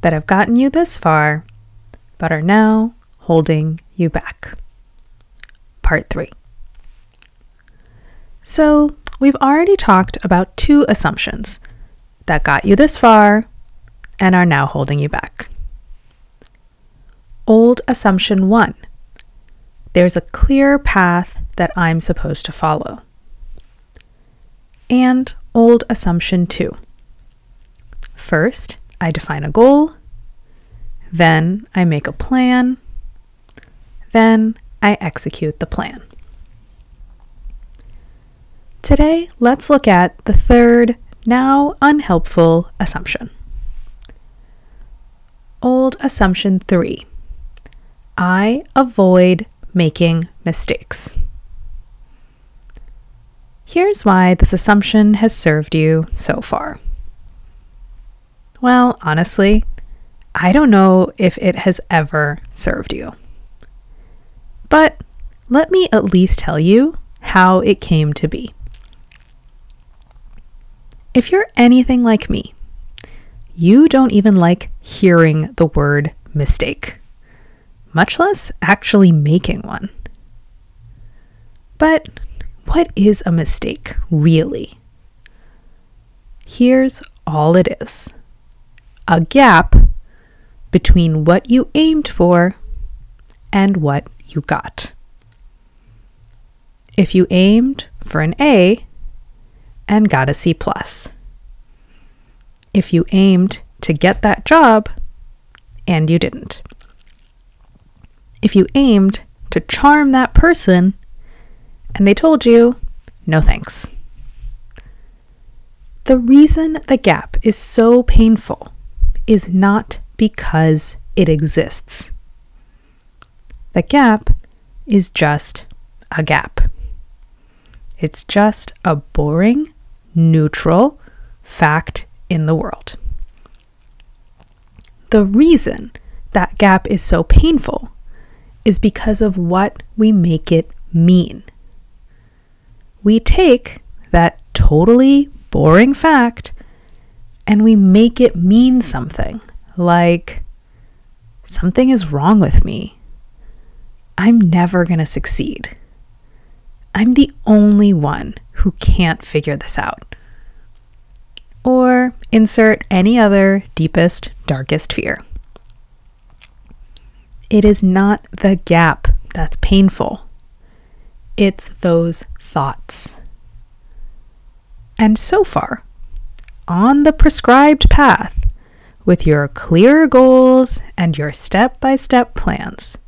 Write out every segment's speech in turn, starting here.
that have gotten you this far, but are now holding you back. Part 3. So, we've already talked about two assumptions that got you this far and are now holding you back. Old assumption 1 there's a clear path that I'm supposed to follow. And old assumption 2 first, I define a goal, then I make a plan, then I execute the plan. Today, let's look at the third, now unhelpful assumption. Old assumption three I avoid making mistakes. Here's why this assumption has served you so far. Well, honestly, I don't know if it has ever served you. But let me at least tell you how it came to be. If you're anything like me, you don't even like hearing the word mistake, much less actually making one. But what is a mistake, really? Here's all it is a gap between what you aimed for and what you got. If you aimed for an A and got a C plus. If you aimed to get that job and you didn't. If you aimed to charm that person and they told you, no thanks. The reason the gap is so painful is not because it exists. The gap is just a gap. It's just a boring, neutral fact in the world. The reason that gap is so painful is because of what we make it mean. We take that totally boring fact and we make it mean something like something is wrong with me. I'm never going to succeed. I'm the only one who can't figure this out. Or insert any other deepest, darkest fear. It is not the gap that's painful, it's those thoughts. And so far, on the prescribed path with your clear goals and your step by step plans,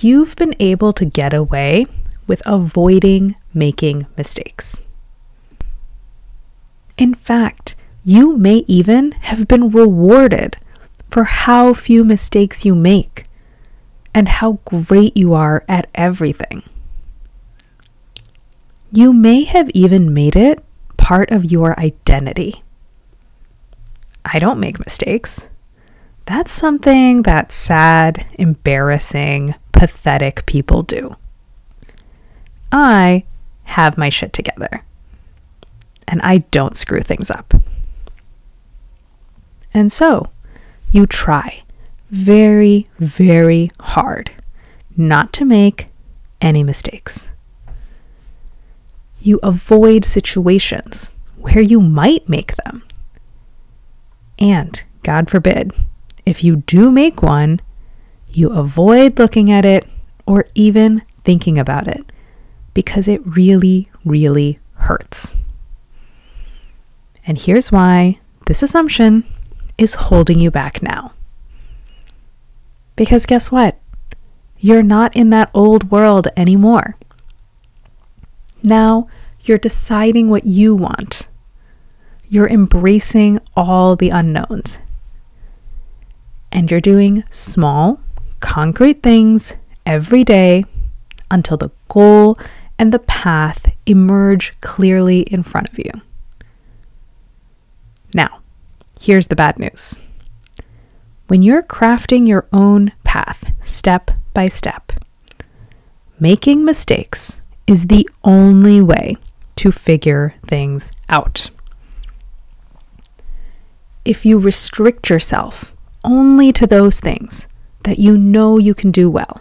you've been able to get away with avoiding making mistakes. In fact, you may even have been rewarded for how few mistakes you make and how great you are at everything. You may have even made it part of your identity. I don't make mistakes. That's something that sad, embarrassing, pathetic people do. I have my shit together. And I don't screw things up. And so, you try very, very hard not to make any mistakes. You avoid situations where you might make them. And, God forbid, if you do make one, you avoid looking at it or even thinking about it because it really, really hurts. And here's why this assumption is holding you back now. Because guess what? You're not in that old world anymore. Now you're deciding what you want. You're embracing all the unknowns. and you're doing small, concrete things every day until the goal and the path emerge clearly in front of you. Now, here's the bad news. When you're crafting your own path step by step, making mistakes is the only way to figure things out. If you restrict yourself only to those things that you know you can do well,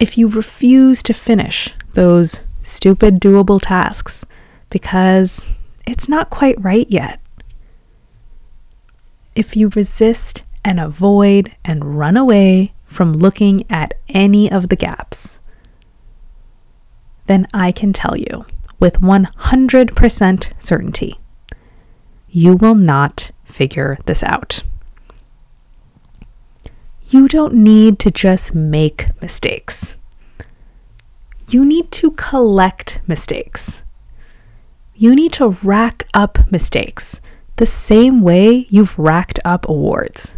if you refuse to finish those stupid doable tasks because it's not quite right yet, if you resist and avoid and run away from looking at any of the gaps, then I can tell you with 100% certainty you will not figure this out. You don't need to just make mistakes. You need to collect mistakes. You need to rack up mistakes the same way you've racked up awards.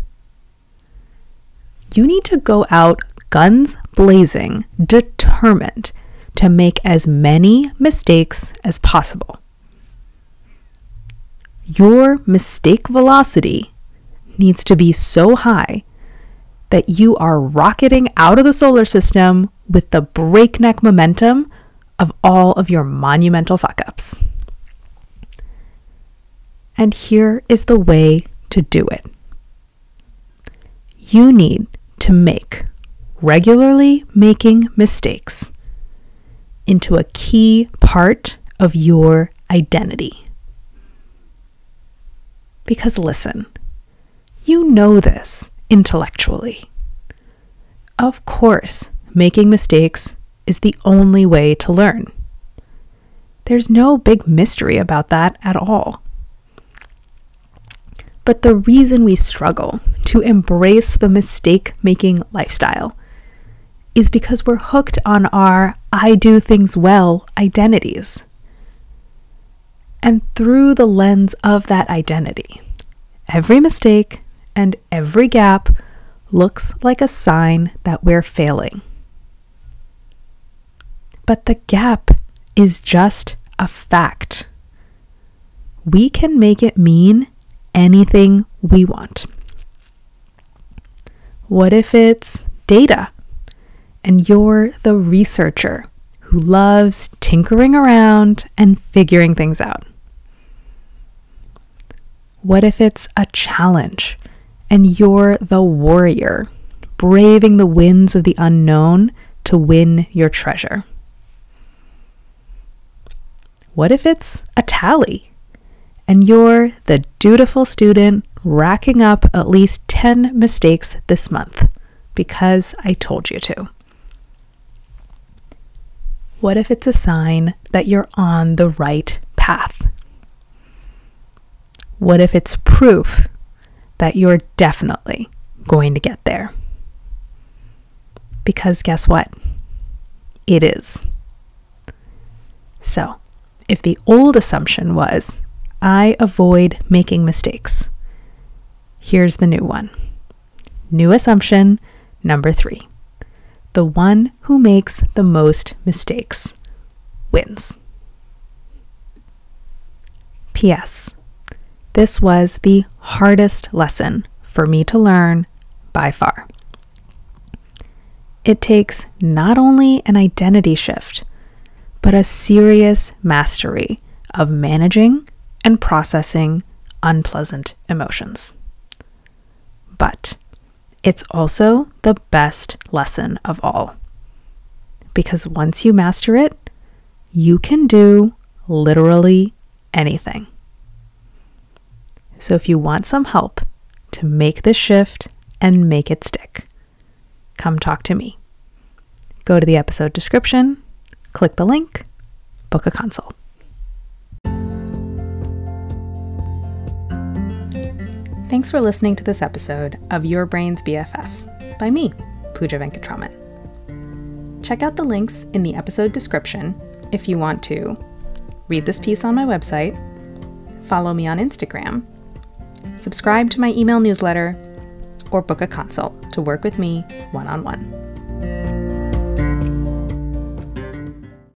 You need to go out guns blazing, determined to make as many mistakes as possible. Your mistake velocity needs to be so high that you are rocketing out of the solar system with the breakneck momentum of all of your monumental fuck ups. And here is the way to do it you need to make regularly making mistakes into a key part of your identity. Because listen, you know this intellectually. Of course, making mistakes is the only way to learn. There's no big mystery about that at all. But the reason we struggle to embrace the mistake making lifestyle is because we're hooked on our I do things well identities. And through the lens of that identity, every mistake and every gap looks like a sign that we're failing. But the gap is just a fact. We can make it mean anything we want. What if it's data and you're the researcher who loves tinkering around and figuring things out? What if it's a challenge and you're the warrior, braving the winds of the unknown to win your treasure? What if it's a tally and you're the dutiful student racking up at least 10 mistakes this month because I told you to? What if it's a sign that you're on the right path? What if it's proof that you're definitely going to get there? Because guess what? It is. So, if the old assumption was, I avoid making mistakes, here's the new one. New assumption number three the one who makes the most mistakes wins. P.S. This was the hardest lesson for me to learn by far. It takes not only an identity shift, but a serious mastery of managing and processing unpleasant emotions. But it's also the best lesson of all. Because once you master it, you can do literally anything. So if you want some help to make this shift and make it stick, come talk to me. Go to the episode description, click the link, book a consult. Thanks for listening to this episode of Your Brain's BFF by me, Pooja Venkatraman. Check out the links in the episode description if you want to read this piece on my website, follow me on Instagram, subscribe to my email newsletter, or book a consult to work with me one on one.